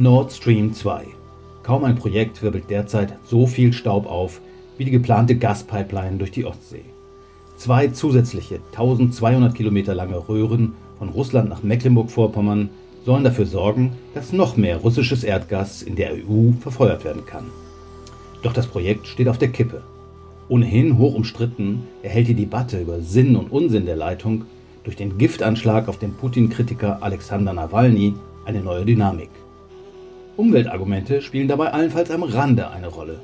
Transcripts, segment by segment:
Nord Stream 2. Kaum ein Projekt wirbelt derzeit so viel Staub auf wie die geplante Gaspipeline durch die Ostsee. Zwei zusätzliche 1200 Kilometer lange Röhren von Russland nach Mecklenburg-Vorpommern sollen dafür sorgen, dass noch mehr russisches Erdgas in der EU verfeuert werden kann. Doch das Projekt steht auf der Kippe. Ohnehin hoch umstritten erhält die Debatte über Sinn und Unsinn der Leitung durch den Giftanschlag auf den Putin-Kritiker Alexander Nawalny eine neue Dynamik. Umweltargumente spielen dabei allenfalls am Rande eine Rolle.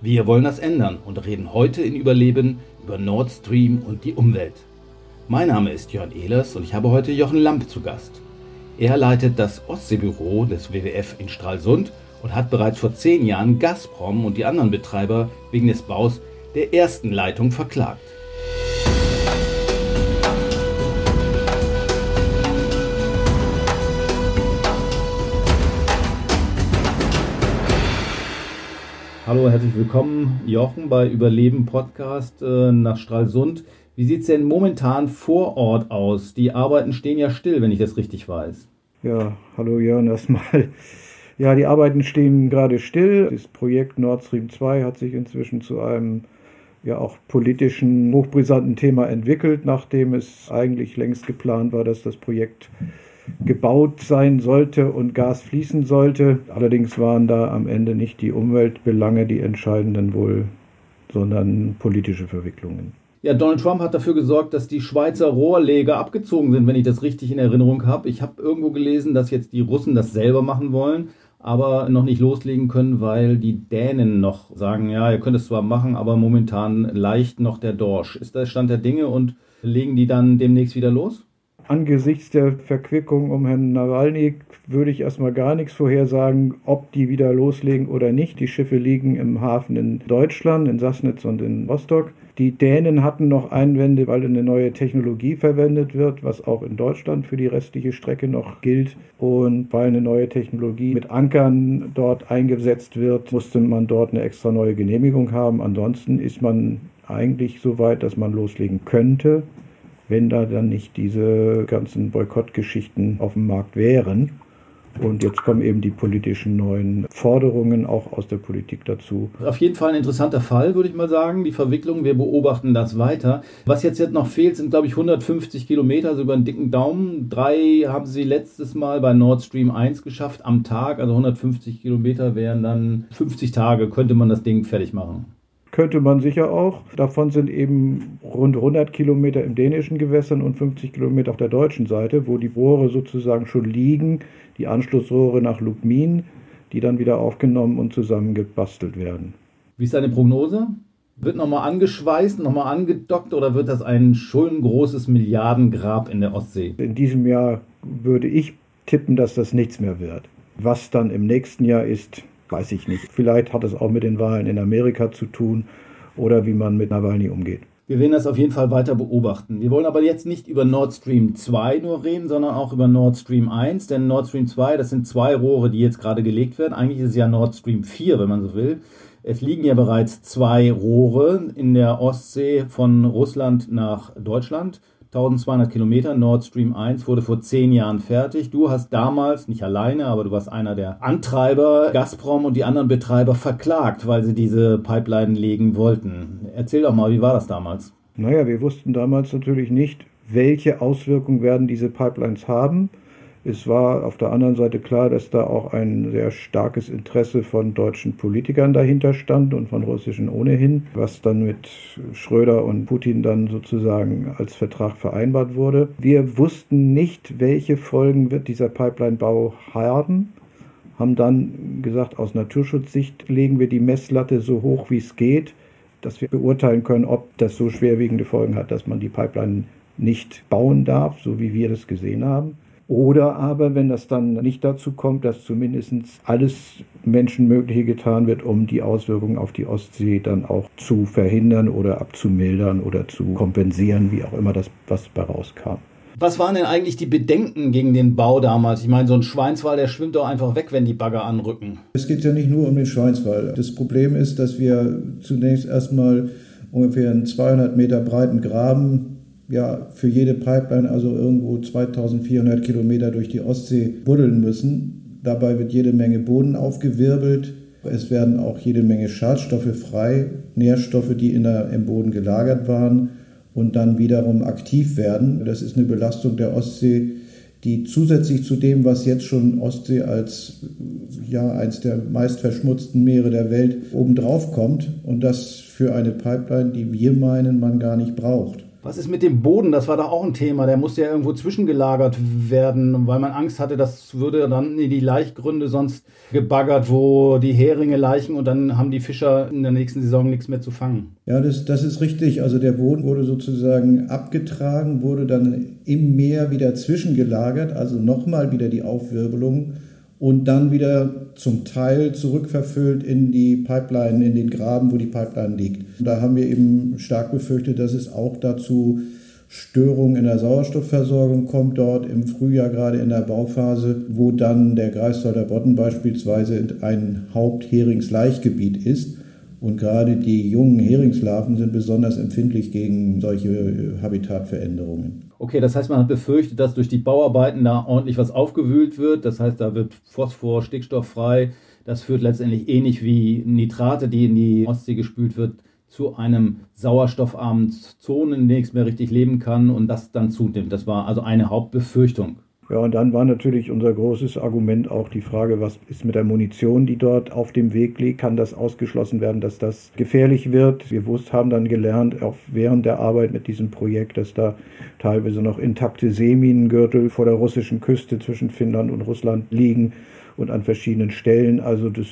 Wir wollen das ändern und reden heute in Überleben über Nord Stream und die Umwelt. Mein Name ist Jörn Ehlers und ich habe heute Jochen Lamp zu Gast. Er leitet das Ostseebüro des WWF in Stralsund und hat bereits vor zehn Jahren Gazprom und die anderen Betreiber wegen des Baus der ersten Leitung verklagt. Hallo, herzlich willkommen, Jochen, bei Überleben Podcast äh, nach Stralsund. Wie sieht es denn momentan vor Ort aus? Die Arbeiten stehen ja still, wenn ich das richtig weiß. Ja, hallo Jörn erstmal. Ja, die Arbeiten stehen gerade still. Das Projekt Nord Stream 2 hat sich inzwischen zu einem ja auch politischen, hochbrisanten Thema entwickelt, nachdem es eigentlich längst geplant war, dass das Projekt gebaut sein sollte und Gas fließen sollte. Allerdings waren da am Ende nicht die Umweltbelange die entscheidenden wohl, sondern politische Verwicklungen. Ja, Donald Trump hat dafür gesorgt, dass die Schweizer Rohrleger abgezogen sind, wenn ich das richtig in Erinnerung habe. Ich habe irgendwo gelesen, dass jetzt die Russen das selber machen wollen, aber noch nicht loslegen können, weil die Dänen noch sagen, ja, ihr könnt es zwar machen, aber momentan leicht noch der Dorsch. Ist das Stand der Dinge und legen die dann demnächst wieder los? Angesichts der Verquickung um Herrn Nawalny würde ich erstmal gar nichts vorhersagen, ob die wieder loslegen oder nicht. Die Schiffe liegen im Hafen in Deutschland, in Sassnitz und in Rostock. Die Dänen hatten noch Einwände, weil eine neue Technologie verwendet wird, was auch in Deutschland für die restliche Strecke noch gilt. Und weil eine neue Technologie mit Ankern dort eingesetzt wird, musste man dort eine extra neue Genehmigung haben. Ansonsten ist man eigentlich so weit, dass man loslegen könnte wenn da dann nicht diese ganzen Boykottgeschichten auf dem Markt wären. Und jetzt kommen eben die politischen neuen Forderungen auch aus der Politik dazu. Auf jeden Fall ein interessanter Fall, würde ich mal sagen. Die Verwicklung, wir beobachten das weiter. Was jetzt, jetzt noch fehlt, sind, glaube ich, 150 Kilometer, also über einen dicken Daumen. Drei haben sie letztes Mal bei Nord Stream 1 geschafft am Tag. Also 150 Kilometer wären dann 50 Tage, könnte man das Ding fertig machen. Könnte man sicher auch. Davon sind eben rund 100 Kilometer im dänischen Gewässern und 50 Kilometer auf der deutschen Seite, wo die Bohre sozusagen schon liegen, die Anschlussrohre nach Lubmin, die dann wieder aufgenommen und zusammengebastelt werden. Wie ist deine Prognose? Wird nochmal angeschweißt, nochmal angedockt oder wird das ein schön großes Milliardengrab in der Ostsee? In diesem Jahr würde ich tippen, dass das nichts mehr wird. Was dann im nächsten Jahr ist, weiß ich nicht. Vielleicht hat es auch mit den Wahlen in Amerika zu tun oder wie man mit Nawalny umgeht. Wir werden das auf jeden Fall weiter beobachten. Wir wollen aber jetzt nicht über Nord Stream 2 nur reden, sondern auch über Nord Stream 1. Denn Nord Stream 2, das sind zwei Rohre, die jetzt gerade gelegt werden. Eigentlich ist es ja Nord Stream 4, wenn man so will. Es liegen ja bereits zwei Rohre in der Ostsee von Russland nach Deutschland. 1200 Kilometer, Nord Stream 1 wurde vor zehn Jahren fertig. Du hast damals, nicht alleine, aber du warst einer der Antreiber, Gazprom und die anderen Betreiber verklagt, weil sie diese Pipeline legen wollten. Erzähl doch mal, wie war das damals? Naja, wir wussten damals natürlich nicht, welche Auswirkungen werden diese Pipelines haben. Es war auf der anderen Seite klar, dass da auch ein sehr starkes Interesse von deutschen Politikern dahinter stand und von russischen ohnehin, was dann mit Schröder und Putin dann sozusagen als Vertrag vereinbart wurde. Wir wussten nicht, welche Folgen wird dieser Pipeline-Bau haben haben dann gesagt, aus Naturschutzsicht legen wir die Messlatte so hoch wie es geht, dass wir beurteilen können, ob das so schwerwiegende Folgen hat, dass man die Pipeline nicht bauen darf, so wie wir das gesehen haben. Oder aber, wenn das dann nicht dazu kommt, dass zumindest alles Menschenmögliche getan wird, um die Auswirkungen auf die Ostsee dann auch zu verhindern oder abzumildern oder zu kompensieren, wie auch immer das, was bei rauskam. Was waren denn eigentlich die Bedenken gegen den Bau damals? Ich meine, so ein Schweinswal, der schwimmt doch einfach weg, wenn die Bagger anrücken. Es geht ja nicht nur um den Schweinswal. Das Problem ist, dass wir zunächst erstmal ungefähr einen 200 Meter breiten Graben ja für jede Pipeline also irgendwo 2400 Kilometer durch die Ostsee buddeln müssen. Dabei wird jede Menge Boden aufgewirbelt. Es werden auch jede Menge Schadstoffe frei, Nährstoffe, die in der, im Boden gelagert waren und dann wiederum aktiv werden. Das ist eine Belastung der Ostsee, die zusätzlich zu dem, was jetzt schon Ostsee als ja, eines der meist verschmutzten Meere der Welt obendrauf kommt und das für eine Pipeline, die wir meinen, man gar nicht braucht. Was ist mit dem Boden? Das war doch auch ein Thema. Der musste ja irgendwo zwischengelagert werden, weil man Angst hatte, das würde dann in die Laichgründe sonst gebaggert, wo die Heringe laichen und dann haben die Fischer in der nächsten Saison nichts mehr zu fangen. Ja, das, das ist richtig. Also der Boden wurde sozusagen abgetragen, wurde dann im Meer wieder zwischengelagert, also nochmal wieder die Aufwirbelung und dann wieder zum Teil zurückverfüllt in die Pipeline, in den Graben, wo die Pipeline liegt. Und da haben wir eben stark befürchtet, dass es auch dazu Störungen in der Sauerstoffversorgung kommt dort im Frühjahr gerade in der Bauphase, wo dann der Greifswalder Bodden beispielsweise ein Hauptheringsleichgebiet ist. Und gerade die jungen Heringslarven sind besonders empfindlich gegen solche Habitatveränderungen. Okay, das heißt, man hat befürchtet, dass durch die Bauarbeiten da ordentlich was aufgewühlt wird. Das heißt, da wird Phosphor, Stickstoff frei. Das führt letztendlich ähnlich wie Nitrate, die in die Ostsee gespült wird, zu einem sauerstoffarmen Zone, in der nichts mehr richtig leben kann und das dann zunimmt. Das war also eine Hauptbefürchtung. Ja, und dann war natürlich unser großes Argument auch die Frage, was ist mit der Munition, die dort auf dem Weg liegt? Kann das ausgeschlossen werden, dass das gefährlich wird? Wir wussten, haben dann gelernt, auch während der Arbeit mit diesem Projekt, dass da teilweise noch intakte Seeminengürtel vor der russischen Küste zwischen Finnland und Russland liegen und an verschiedenen Stellen. Also das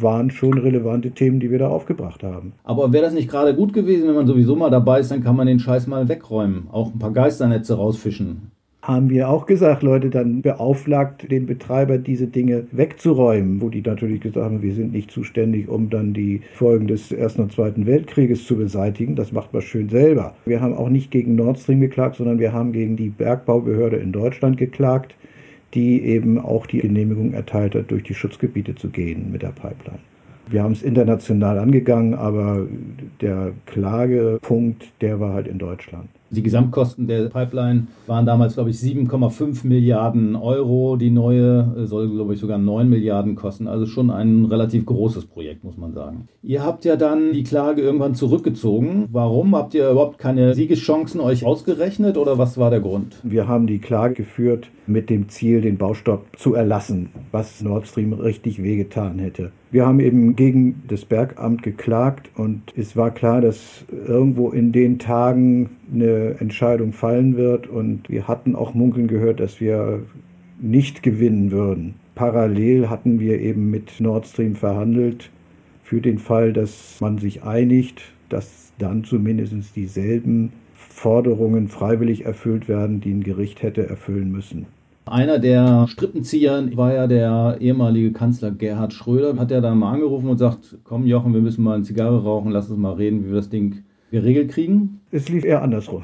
waren schon relevante Themen, die wir da aufgebracht haben. Aber wäre das nicht gerade gut gewesen, wenn man sowieso mal dabei ist, dann kann man den Scheiß mal wegräumen, auch ein paar Geisternetze rausfischen haben wir auch gesagt, Leute, dann beauflagt den Betreiber, diese Dinge wegzuräumen, wo die natürlich gesagt haben, wir sind nicht zuständig, um dann die Folgen des Ersten und Zweiten Weltkrieges zu beseitigen. Das macht man schön selber. Wir haben auch nicht gegen Nord Stream geklagt, sondern wir haben gegen die Bergbaubehörde in Deutschland geklagt, die eben auch die Genehmigung erteilt hat, durch die Schutzgebiete zu gehen mit der Pipeline. Wir haben es international angegangen, aber der Klagepunkt, der war halt in Deutschland. Die Gesamtkosten der Pipeline waren damals, glaube ich, 7,5 Milliarden Euro. Die neue äh, soll, glaube ich, sogar 9 Milliarden kosten. Also schon ein relativ großes Projekt, muss man sagen. Ihr habt ja dann die Klage irgendwann zurückgezogen. Warum? Habt ihr überhaupt keine Siegeschancen euch ausgerechnet oder was war der Grund? Wir haben die Klage geführt mit dem Ziel, den Baustopp zu erlassen, was Nord Stream richtig wehgetan hätte. Wir haben eben gegen das Bergamt geklagt und es war klar, dass irgendwo in den Tagen eine Entscheidung fallen wird und wir hatten auch munkeln gehört, dass wir nicht gewinnen würden. Parallel hatten wir eben mit Nord Stream verhandelt für den Fall, dass man sich einigt, dass dann zumindest dieselben Forderungen freiwillig erfüllt werden, die ein Gericht hätte erfüllen müssen. Einer der Strippenzieher war ja der ehemalige Kanzler Gerhard Schröder. Hat er dann mal angerufen und sagt, komm Jochen, wir müssen mal eine Zigarre rauchen, lass uns mal reden, wie wir das Ding geregelt kriegen? Es lief eher andersrum.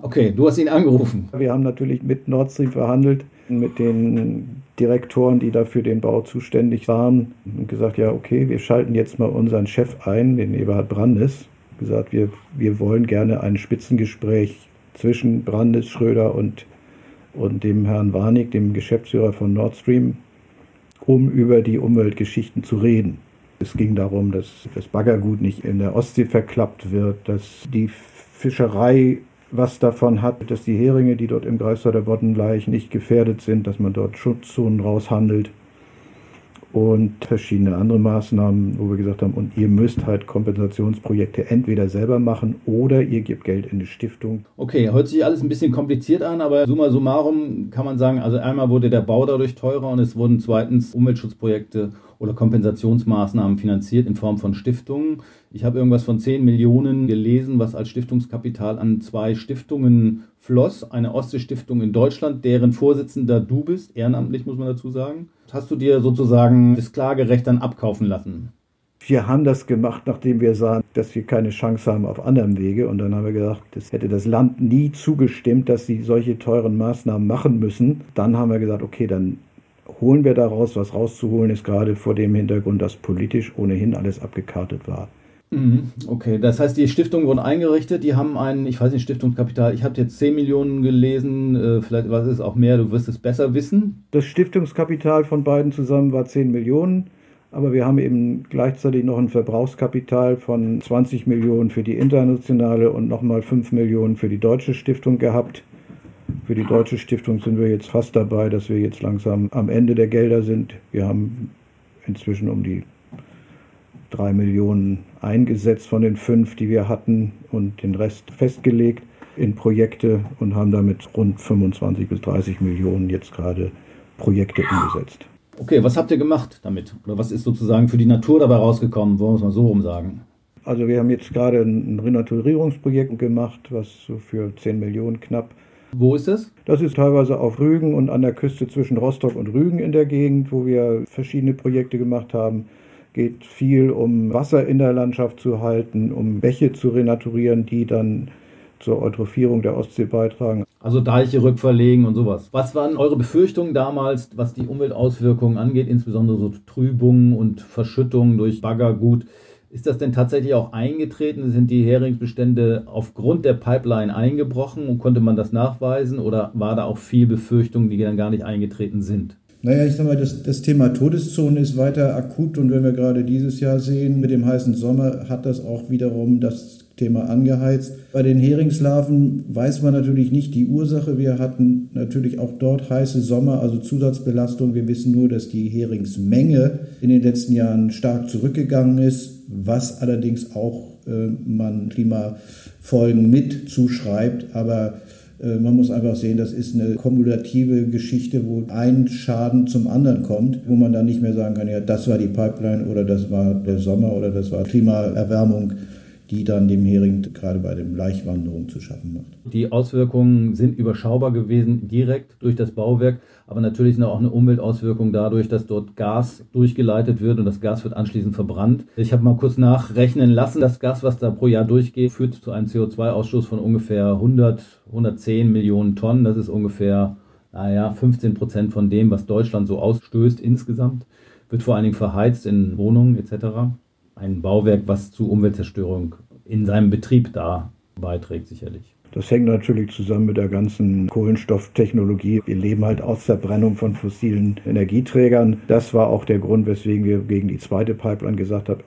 Okay, du hast ihn angerufen. Wir haben natürlich mit Nord Stream verhandelt, mit den Direktoren, die da für den Bau zuständig waren, und gesagt, ja, okay, wir schalten jetzt mal unseren Chef ein, den Eberhard Brandes. Gesagt, wir, wir wollen gerne ein Spitzengespräch zwischen Brandes, Schröder und und dem Herrn Warnig, dem Geschäftsführer von Nord Stream, um über die Umweltgeschichten zu reden. Es ging darum, dass das Baggergut nicht in der Ostsee verklappt wird, dass die Fischerei was davon hat, dass die Heringe, die dort im Greifswalder Bodden nicht gefährdet sind, dass man dort Schutzzonen raushandelt und verschiedene andere Maßnahmen, wo wir gesagt haben, und ihr müsst halt Kompensationsprojekte entweder selber machen oder ihr gebt Geld in die Stiftung. Okay, hört sich alles ein bisschen kompliziert an, aber summa summarum kann man sagen, also einmal wurde der Bau dadurch teurer und es wurden zweitens Umweltschutzprojekte oder Kompensationsmaßnahmen finanziert in Form von Stiftungen. Ich habe irgendwas von 10 Millionen gelesen, was als Stiftungskapital an zwei Stiftungen floss. Eine Ostsee-Stiftung in Deutschland, deren Vorsitzender du bist, ehrenamtlich muss man dazu sagen. Hast du dir sozusagen das Klagerecht dann abkaufen lassen? Wir haben das gemacht, nachdem wir sahen, dass wir keine Chance haben auf anderem Wege. Und dann haben wir gesagt, das hätte das Land nie zugestimmt, dass sie solche teuren Maßnahmen machen müssen. Dann haben wir gesagt, okay, dann holen wir daraus, was rauszuholen ist, gerade vor dem Hintergrund, dass politisch ohnehin alles abgekartet war. Mhm, okay, das heißt, die Stiftungen wurden eingerichtet, die haben ein, ich weiß nicht, Stiftungskapital, ich habe jetzt 10 Millionen gelesen, äh, vielleicht was ist auch mehr, du wirst es besser wissen. Das Stiftungskapital von beiden zusammen war 10 Millionen, aber wir haben eben gleichzeitig noch ein Verbrauchskapital von 20 Millionen für die internationale und nochmal 5 Millionen für die deutsche Stiftung gehabt. Für die deutsche Stiftung sind wir jetzt fast dabei, dass wir jetzt langsam am Ende der Gelder sind. Wir haben inzwischen um die drei Millionen eingesetzt von den fünf, die wir hatten und den Rest festgelegt in Projekte und haben damit rund 25 bis 30 Millionen jetzt gerade Projekte umgesetzt. Okay, was habt ihr gemacht damit? Oder was ist sozusagen für die Natur dabei rausgekommen? Wollen wir es mal so rum sagen? Also wir haben jetzt gerade ein Renaturierungsprojekt gemacht, was so für 10 Millionen knapp. Wo ist das? Das ist teilweise auf Rügen und an der Küste zwischen Rostock und Rügen in der Gegend, wo wir verschiedene Projekte gemacht haben geht viel um Wasser in der Landschaft zu halten, um Bäche zu renaturieren, die dann zur Eutrophierung der Ostsee beitragen. Also Deiche rückverlegen und sowas. Was waren eure Befürchtungen damals, was die Umweltauswirkungen angeht, insbesondere so Trübungen und Verschüttungen durch Baggergut? Ist das denn tatsächlich auch eingetreten? Sind die Heringsbestände aufgrund der Pipeline eingebrochen und konnte man das nachweisen oder war da auch viel Befürchtung, die dann gar nicht eingetreten sind? Naja, ich sag mal, das, das Thema Todeszone ist weiter akut und wenn wir gerade dieses Jahr sehen, mit dem heißen Sommer hat das auch wiederum das Thema angeheizt. Bei den Heringslarven weiß man natürlich nicht die Ursache. Wir hatten natürlich auch dort heiße Sommer, also Zusatzbelastung. Wir wissen nur, dass die Heringsmenge in den letzten Jahren stark zurückgegangen ist, was allerdings auch äh, man Klimafolgen mit zuschreibt. Aber man muss einfach sehen, das ist eine kumulative Geschichte, wo ein Schaden zum anderen kommt, wo man dann nicht mehr sagen kann, ja, das war die Pipeline oder das war der Sommer oder das war Klimaerwärmung die dann dem Hering gerade bei den Laichwanderungen zu schaffen macht. Die Auswirkungen sind überschaubar gewesen, direkt durch das Bauwerk, aber natürlich ist auch eine Umweltauswirkung dadurch, dass dort Gas durchgeleitet wird und das Gas wird anschließend verbrannt. Ich habe mal kurz nachrechnen lassen, das Gas, was da pro Jahr durchgeht, führt zu einem CO2-Ausstoß von ungefähr 100, 110 Millionen Tonnen. Das ist ungefähr, naja, 15 Prozent von dem, was Deutschland so ausstößt insgesamt. Wird vor allen Dingen verheizt in Wohnungen etc ein Bauwerk, was zu Umweltzerstörung in seinem Betrieb da beiträgt, sicherlich. Das hängt natürlich zusammen mit der ganzen Kohlenstofftechnologie. Wir leben halt aus Verbrennung von fossilen Energieträgern. Das war auch der Grund, weswegen wir gegen die zweite Pipeline gesagt haben,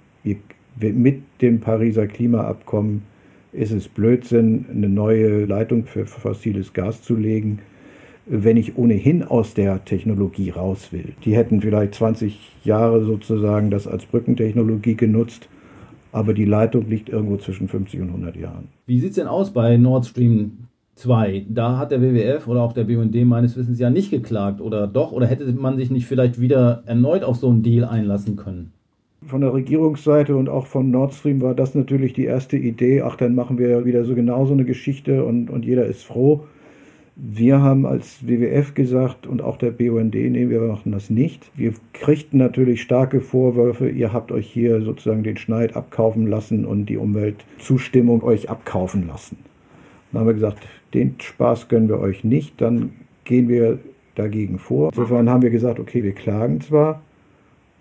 mit dem Pariser Klimaabkommen ist es Blödsinn, eine neue Leitung für fossiles Gas zu legen wenn ich ohnehin aus der Technologie raus will. Die hätten vielleicht 20 Jahre sozusagen das als Brückentechnologie genutzt, aber die Leitung liegt irgendwo zwischen 50 und 100 Jahren. Wie sieht es denn aus bei Nord Stream 2? Da hat der WWF oder auch der BUND meines Wissens ja nicht geklagt oder doch? Oder hätte man sich nicht vielleicht wieder erneut auf so einen Deal einlassen können? Von der Regierungsseite und auch von Nord Stream war das natürlich die erste Idee. Ach, dann machen wir wieder so genau so eine Geschichte und, und jeder ist froh. Wir haben als WWF gesagt und auch der BUND, nee, wir machen das nicht. Wir kriegten natürlich starke Vorwürfe, ihr habt euch hier sozusagen den Schneid abkaufen lassen und die Umweltzustimmung euch abkaufen lassen. Dann haben wir gesagt, den Spaß gönnen wir euch nicht, dann gehen wir dagegen vor. Insofern haben wir gesagt, okay, wir klagen zwar,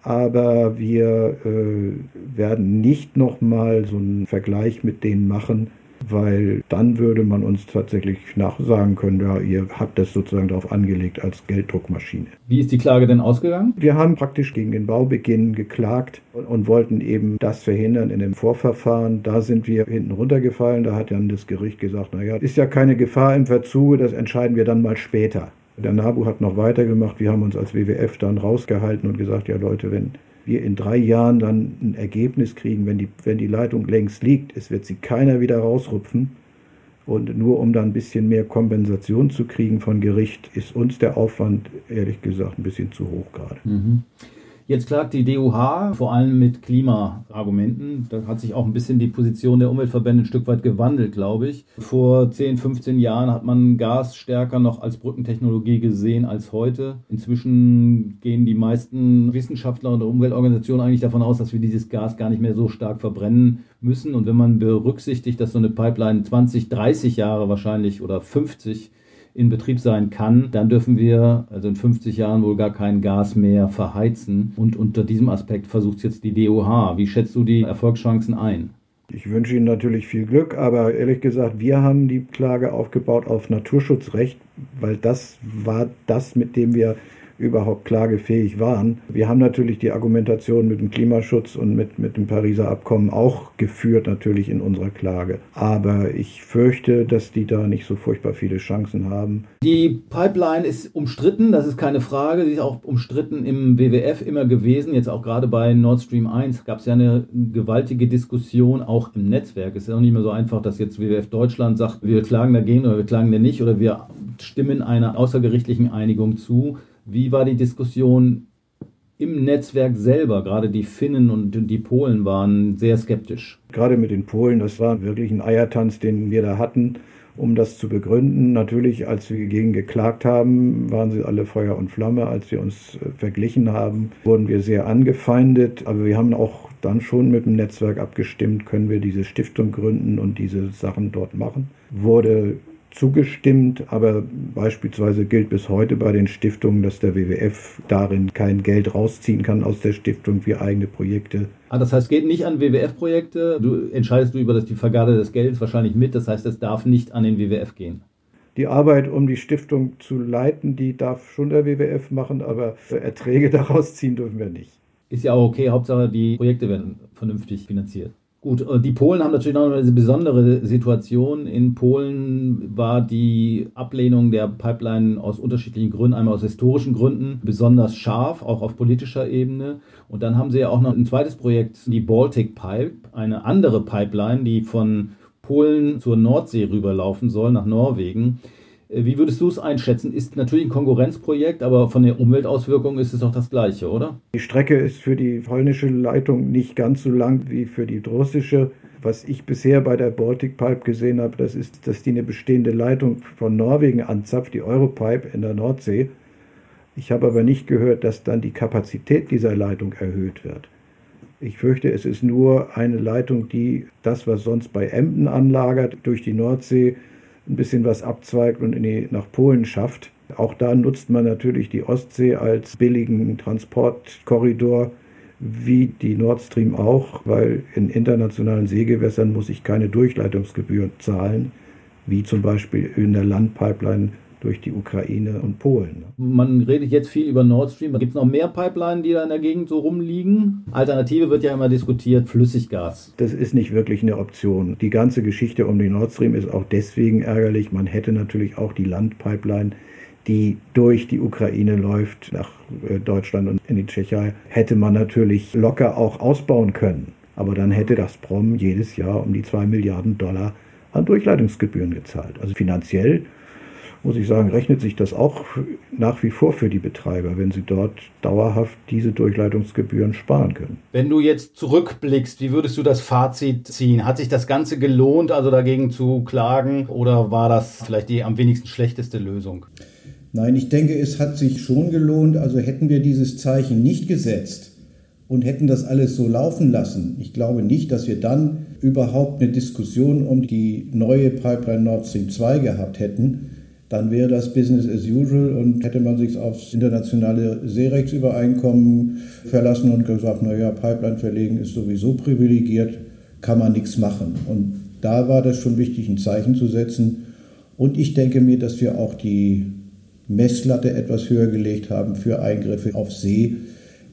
aber wir äh, werden nicht nochmal so einen Vergleich mit denen machen, weil dann würde man uns tatsächlich nachsagen können, ja, ihr habt das sozusagen darauf angelegt als Gelddruckmaschine. Wie ist die Klage denn ausgegangen? Wir haben praktisch gegen den Baubeginn geklagt und, und wollten eben das verhindern in dem Vorverfahren. Da sind wir hinten runtergefallen. Da hat dann das Gericht gesagt, naja, ist ja keine Gefahr im Verzuge, das entscheiden wir dann mal später. Der NABU hat noch weitergemacht. Wir haben uns als WWF dann rausgehalten und gesagt, ja Leute, wenn wir in drei Jahren dann ein Ergebnis kriegen, wenn die, wenn die Leitung längst liegt. Es wird sie keiner wieder rausrupfen. Und nur um dann ein bisschen mehr Kompensation zu kriegen von Gericht, ist uns der Aufwand ehrlich gesagt ein bisschen zu hoch gerade. Mhm. Jetzt klagt die DUH vor allem mit Klimaargumenten. Da hat sich auch ein bisschen die Position der Umweltverbände ein Stück weit gewandelt, glaube ich. Vor 10, 15 Jahren hat man Gas stärker noch als Brückentechnologie gesehen als heute. Inzwischen gehen die meisten Wissenschaftler und Umweltorganisationen eigentlich davon aus, dass wir dieses Gas gar nicht mehr so stark verbrennen müssen. Und wenn man berücksichtigt, dass so eine Pipeline 20, 30 Jahre wahrscheinlich oder 50 in Betrieb sein kann, dann dürfen wir also in 50 Jahren wohl gar kein Gas mehr verheizen. Und unter diesem Aspekt versucht jetzt die DOH. Wie schätzt du die Erfolgschancen ein? Ich wünsche Ihnen natürlich viel Glück, aber ehrlich gesagt, wir haben die Klage aufgebaut auf Naturschutzrecht, weil das war das, mit dem wir überhaupt klagefähig waren. Wir haben natürlich die Argumentation mit dem Klimaschutz und mit, mit dem Pariser Abkommen auch geführt, natürlich in unserer Klage. Aber ich fürchte, dass die da nicht so furchtbar viele Chancen haben. Die Pipeline ist umstritten, das ist keine Frage. Sie ist auch umstritten im WWF immer gewesen. Jetzt auch gerade bei Nord Stream 1 gab es ja eine gewaltige Diskussion, auch im Netzwerk. Es ist auch nicht mehr so einfach, dass jetzt WWF Deutschland sagt, wir klagen dagegen oder wir klagen da nicht oder wir stimmen einer außergerichtlichen Einigung zu. Wie war die Diskussion im Netzwerk selber? Gerade die Finnen und die Polen waren sehr skeptisch. Gerade mit den Polen, das war wirklich ein Eiertanz, den wir da hatten, um das zu begründen. Natürlich, als wir gegen geklagt haben, waren sie alle Feuer und Flamme. Als wir uns äh, verglichen haben, wurden wir sehr angefeindet. Aber wir haben auch dann schon mit dem Netzwerk abgestimmt, können wir diese Stiftung gründen und diese Sachen dort machen. Wurde zugestimmt, aber beispielsweise gilt bis heute bei den Stiftungen, dass der WWF darin kein Geld rausziehen kann aus der Stiftung für eigene Projekte. Ah, das heißt, es geht nicht an WWF-Projekte. Du entscheidest du über die Vergabe des Geldes wahrscheinlich mit. Das heißt, es darf nicht an den WWF gehen. Die Arbeit, um die Stiftung zu leiten, die darf schon der WWF machen, aber Erträge daraus ziehen dürfen wir nicht. Ist ja auch okay. Hauptsache, die Projekte werden vernünftig finanziert. Gut, äh, die Polen haben natürlich noch eine besondere Situation. In Polen war die Ablehnung der Pipeline aus unterschiedlichen Gründen, einmal aus historischen Gründen, besonders scharf, auch auf politischer Ebene. Und dann haben sie ja auch noch ein zweites Projekt, die Baltic Pipe, eine andere Pipeline, die von Polen zur Nordsee rüberlaufen soll, nach Norwegen. Äh, wie würdest du es einschätzen? Ist natürlich ein Konkurrenzprojekt, aber von der Umweltauswirkung ist es doch das Gleiche, oder? Die Strecke ist für die polnische Leitung nicht ganz so lang wie für die russische. Was ich bisher bei der Baltic Pipe gesehen habe, das ist, dass die eine bestehende Leitung von Norwegen anzapft, die Europipe in der Nordsee. Ich habe aber nicht gehört, dass dann die Kapazität dieser Leitung erhöht wird. Ich fürchte, es ist nur eine Leitung, die das, was sonst bei Emden anlagert, durch die Nordsee ein bisschen was abzweigt und die, nach Polen schafft. Auch da nutzt man natürlich die Ostsee als billigen Transportkorridor, wie die Nord Stream auch, weil in internationalen Seegewässern muss ich keine Durchleitungsgebühr zahlen, wie zum Beispiel in der Landpipeline durch die Ukraine und Polen. Man redet jetzt viel über Nord Stream. Gibt es noch mehr Pipelines, die da in der Gegend so rumliegen? Alternative wird ja immer diskutiert, Flüssiggas. Das ist nicht wirklich eine Option. Die ganze Geschichte um die Nord Stream ist auch deswegen ärgerlich. Man hätte natürlich auch die Landpipeline die durch die Ukraine läuft, nach äh, Deutschland und in die Tschechei, hätte man natürlich locker auch ausbauen können. Aber dann hätte das Prom jedes Jahr um die 2 Milliarden Dollar an Durchleitungsgebühren gezahlt. Also finanziell muss ich sagen, rechnet sich das auch nach wie vor für die Betreiber, wenn sie dort dauerhaft diese Durchleitungsgebühren sparen können. Wenn du jetzt zurückblickst, wie würdest du das Fazit ziehen? Hat sich das Ganze gelohnt, also dagegen zu klagen, oder war das vielleicht die am wenigsten schlechteste Lösung? Nein, ich denke, es hat sich schon gelohnt. Also hätten wir dieses Zeichen nicht gesetzt und hätten das alles so laufen lassen, ich glaube nicht, dass wir dann überhaupt eine Diskussion um die neue Pipeline Nord Stream 2 gehabt hätten dann wäre das Business as usual und hätte man sich aufs internationale Seerechtsübereinkommen verlassen und gesagt, naja, Pipeline verlegen ist sowieso privilegiert, kann man nichts machen. Und da war das schon wichtig, ein Zeichen zu setzen. Und ich denke mir, dass wir auch die Messlatte etwas höher gelegt haben für Eingriffe auf See,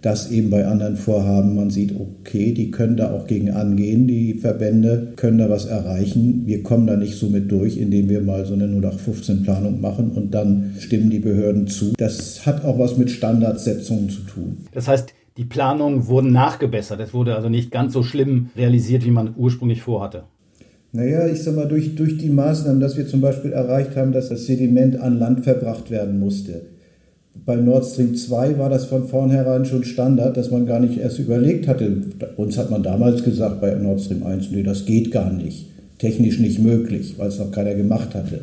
dass eben bei anderen Vorhaben man sieht, okay, die können da auch gegen angehen, die Verbände können da was erreichen. Wir kommen da nicht so mit durch, indem wir mal so eine 0815-Planung machen und dann stimmen die Behörden zu. Das hat auch was mit Standardsetzungen zu tun. Das heißt, die Planungen wurden nachgebessert. Es wurde also nicht ganz so schlimm realisiert, wie man ursprünglich vorhatte. Naja, ich sag mal, durch, durch die Maßnahmen, dass wir zum Beispiel erreicht haben, dass das Sediment an Land verbracht werden musste bei Nord Stream 2 war das von vornherein schon Standard, dass man gar nicht erst überlegt hatte. Uns hat man damals gesagt bei Nord Stream 1, nee, das geht gar nicht. Technisch nicht möglich, weil es noch keiner gemacht hatte.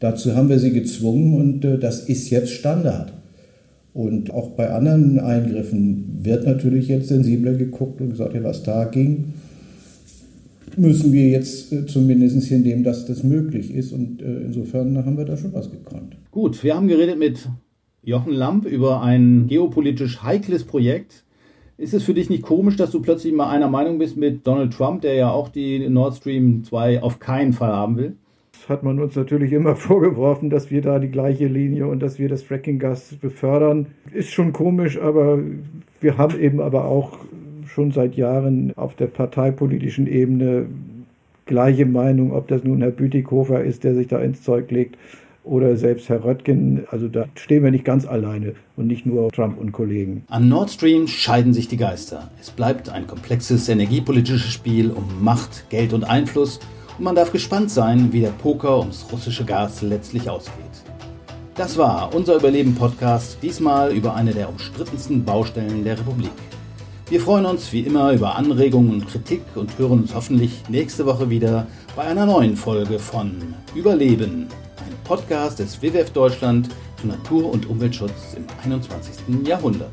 Dazu haben wir sie gezwungen und äh, das ist jetzt Standard. Und auch bei anderen Eingriffen wird natürlich jetzt sensibler geguckt und gesagt, ja, was da ging, müssen wir jetzt äh, zumindest hinnehmen, dass das möglich ist. Und äh, insofern haben wir da schon was gekonnt. Gut, wir haben geredet mit Jochen Lamp über ein geopolitisch heikles Projekt. Ist es für dich nicht komisch, dass du plötzlich mal einer Meinung bist mit Donald Trump, der ja auch die Nord Stream 2 auf keinen Fall haben will? Das hat man uns natürlich immer vorgeworfen, dass wir da die gleiche Linie und dass wir das Fracking-Gas befördern. Ist schon komisch, aber wir haben eben aber auch schon seit Jahren auf der parteipolitischen Ebene gleiche Meinung, ob das nun Herr Bütikofer ist, der sich da ins Zeug legt, oder selbst Herr Röttgen. Also da stehen wir nicht ganz alleine und nicht nur Trump und Kollegen. An Nord Stream scheiden sich die Geister. Es bleibt ein komplexes energiepolitisches Spiel um Macht, Geld und Einfluss und man darf gespannt sein, wie der Poker ums russische Gas letztlich ausgeht. Das war unser Überleben-Podcast, diesmal über eine der umstrittensten Baustellen der Republik. Wir freuen uns wie immer über Anregungen und Kritik und hören uns hoffentlich nächste Woche wieder bei einer neuen Folge von Überleben, Podcast des WWF Deutschland zu Natur- und Umweltschutz im 21. Jahrhundert.